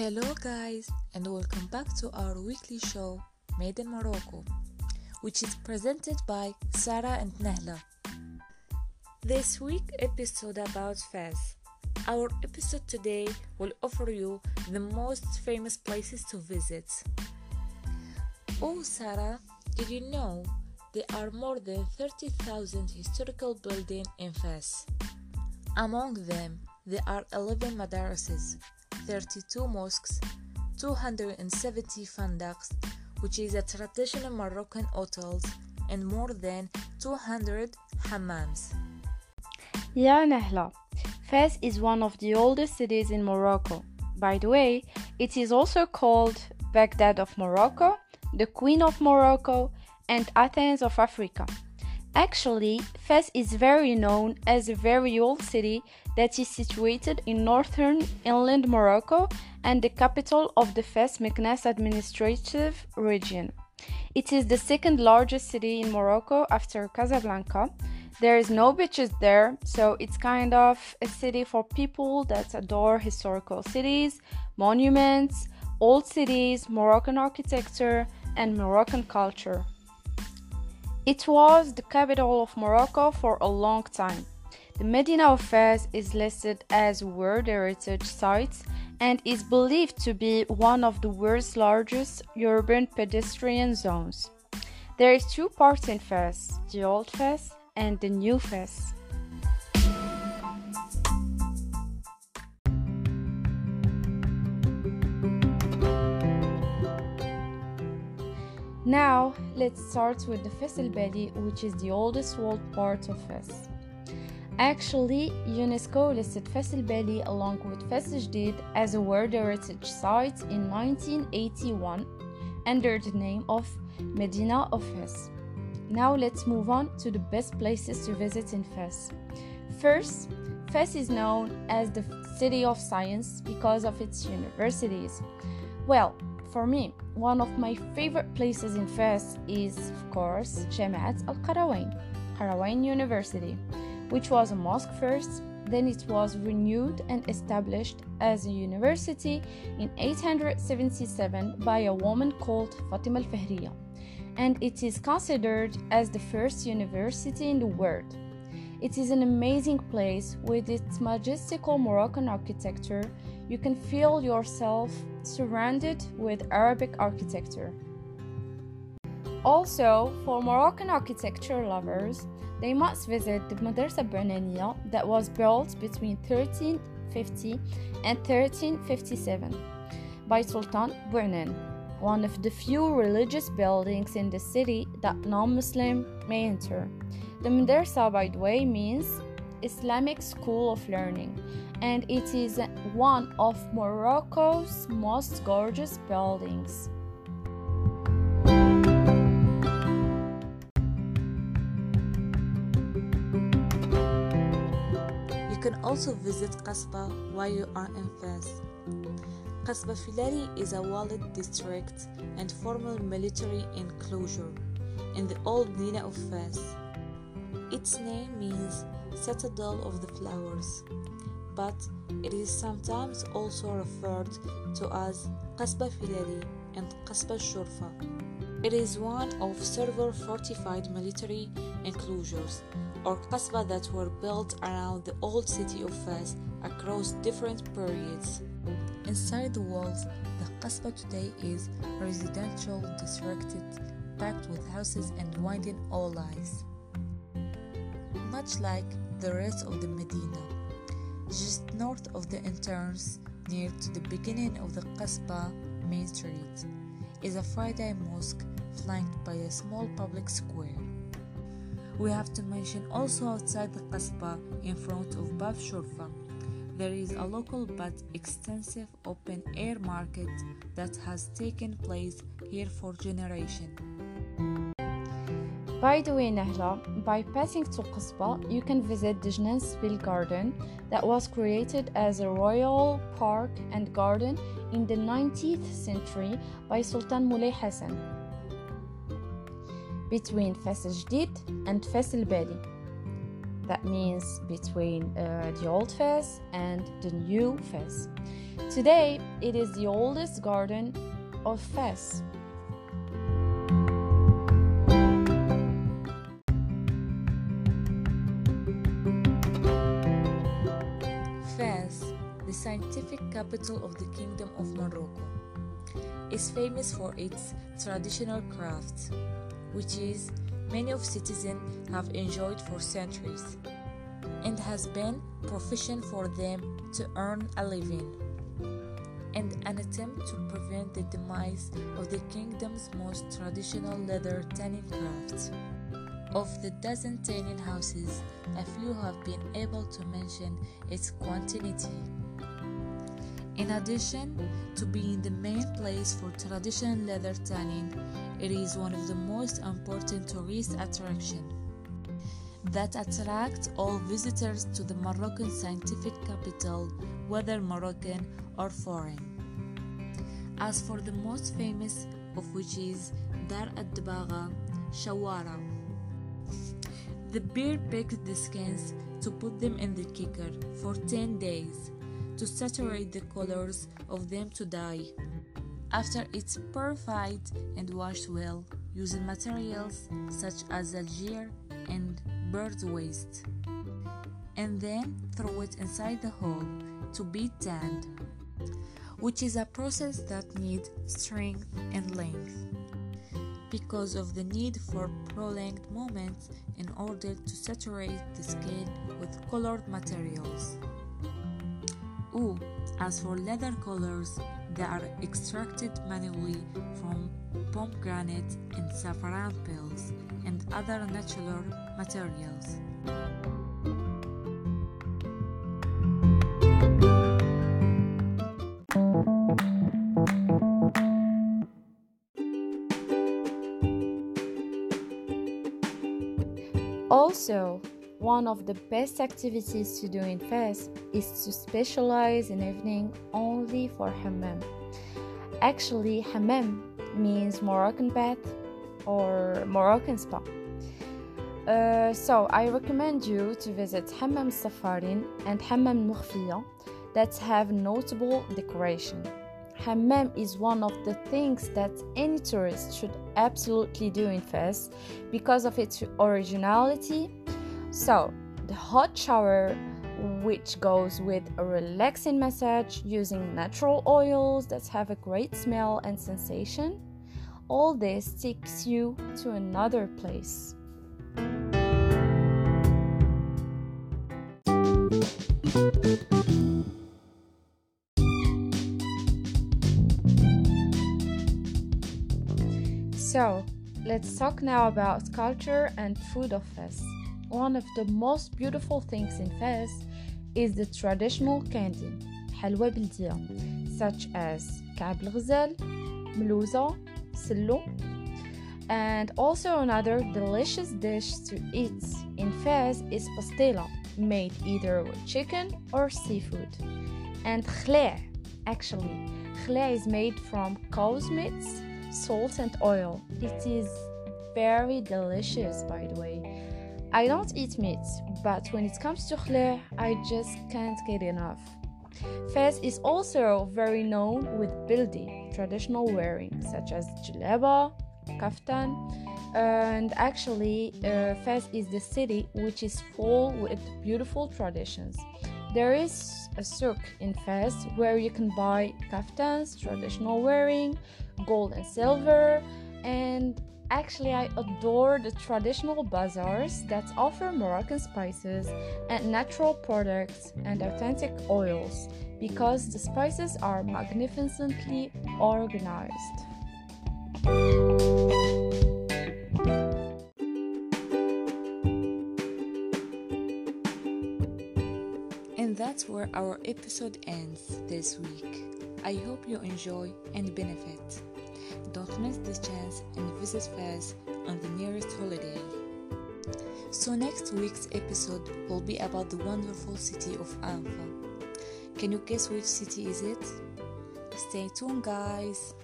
Hello, guys, and welcome back to our weekly show Made in Morocco, which is presented by Sarah and Nehla. This week episode about Fez. Our episode today will offer you the most famous places to visit. Oh, Sarah, did you know there are more than 30,000 historical buildings in Fez? Among them, there are 11 madrasas, 32 mosques, 270 fandaqs, which is a traditional Moroccan hotels, and more than 200 hammams. Yeah, Nehla. Fez is one of the oldest cities in Morocco. By the way, it is also called Baghdad of Morocco, the Queen of Morocco, and Athens of Africa. Actually, Fez is very known as a very old city that is situated in northern inland Morocco and the capital of the Fez Meknes administrative region. It is the second largest city in Morocco after Casablanca. There is no beaches there, so it's kind of a city for people that adore historical cities, monuments, old cities, Moroccan architecture, and Moroccan culture. It was the capital of Morocco for a long time. The Medina of Fez is listed as World Heritage Site and is believed to be one of the world's largest urban pedestrian zones. There is two parts in Fez, the Old Fez and the New Fez. Now, let's start with the Fes El Bali, which is the oldest walled part of Fez. Actually, UNESCO listed Fes El Bali along with Fes Jdid as a World Heritage Site in 1981 under the name of Medina of Fez. Now, let's move on to the best places to visit in Fez. First, Fez is known as the City of Science because of its universities. Well, for me, one of my favorite places in Fez is, of course, Jamiat Al Qarawin, Qarawin University, which was a mosque first, then it was renewed and established as a university in 877 by a woman called Fatima Al Fahriya, and it is considered as the first university in the world. It is an amazing place with its majestical Moroccan architecture. You can feel yourself surrounded with Arabic architecture. Also, for Moroccan architecture lovers, they must visit the Madrasa Bou'naniya that was built between 1350 and 1357 by Sultan Bou'nan, one of the few religious buildings in the city that non-Muslim may enter. The madrasa, by the way, means Islamic School of Learning, and it is one of Morocco's most gorgeous buildings. You can also visit Qasba while you are in Fez. Qasba Filari is a walled district and former military enclosure in the old Medina of Fez. Its name means citadel of the flowers, but it is sometimes also referred to as Qasba Filari and Qasba Shurfa. It is one of several fortified military enclosures or qasba that were built around the old city of Fez across different periods. Inside the walls, the qasba today is residential district packed with houses and winding alleys much like the rest of the Medina. Just north of the entrance, near to the beginning of the Qasba main street, is a Friday mosque flanked by a small public square. We have to mention also outside the Qasba, in front of Bab Shurfa, there is a local but extensive open air market that has taken place here for generations. By the way, Nahla, by passing to Qasba, you can visit the Jnan Sbil Garden that was created as a royal park and garden in the 19th century by Sultan Moulay Hassan between Fes Jdid and El Bali. that means between uh, the old Fez and the new Fez. Today, it is the oldest garden of Fez. The scientific capital of the Kingdom of Morocco, is famous for its traditional crafts, which is many of citizens have enjoyed for centuries and has been proficient for them to earn a living and an attempt to prevent the demise of the kingdom's most traditional leather tanning crafts. Of the dozen tanning houses, a few have been able to mention its quantity. In addition to being the main place for traditional leather tanning, it is one of the most important tourist attractions that attract all visitors to the Moroccan scientific capital, whether Moroccan or foreign. As for the most famous of which is Dar ad-Dabaga Shawara. The bear picks the skins to put them in the kicker for 10 days to saturate the colors of them to dye. After it's purified and washed well using materials such as algier and bird waste, and then throw it inside the hole to be tanned, which is a process that needs strength and length because of the need for prolonged moments in order to saturate the skin with colored materials. Ooh, as for leather colors, they are extracted manually from pomegranate and saffron pills and other natural materials. Also, one of the best activities to do in Fez is to specialize in evening only for hammam. Actually, hammam means Moroccan bath or Moroccan spa. Uh, so I recommend you to visit Hammam Safarin and Hammam Mukhfiya that have notable decoration. Hammam is one of the things that any tourist should absolutely do in Fez because of its originality. So, the hot shower, which goes with a relaxing massage using natural oils that have a great smell and sensation, all this takes you to another place. So, let's talk now about culture and food of One of the most beautiful things in Fez is the traditional candy, حلوى بلدية, such as كعب الغزال, ملوزة, سلو, and also another delicious dish to eat in Fez is pastela, made either with chicken or seafood. And khleh, actually, khleh is made from cow's meat, salt and oil. It is very delicious, by the way. I don't eat meat, but when it comes to khleh, I just can't get enough. Fez is also very known with building traditional wearing, such as jalaba, kaftan, and actually, uh, Fez is the city which is full with beautiful traditions. There is a souk in Fez where you can buy kaftans, traditional wearing, gold and silver, and actually, I adore the traditional bazaars that offer Moroccan spices and natural products and authentic oils because the spices are magnificently organized. And that's where our episode ends this week. I hope you enjoy and benefit. Don't miss this chance visit Fez on the nearest holiday. So, next week's episode will be about the wonderful city of Anfa. Can you guess which city is it? Stay tuned, guys!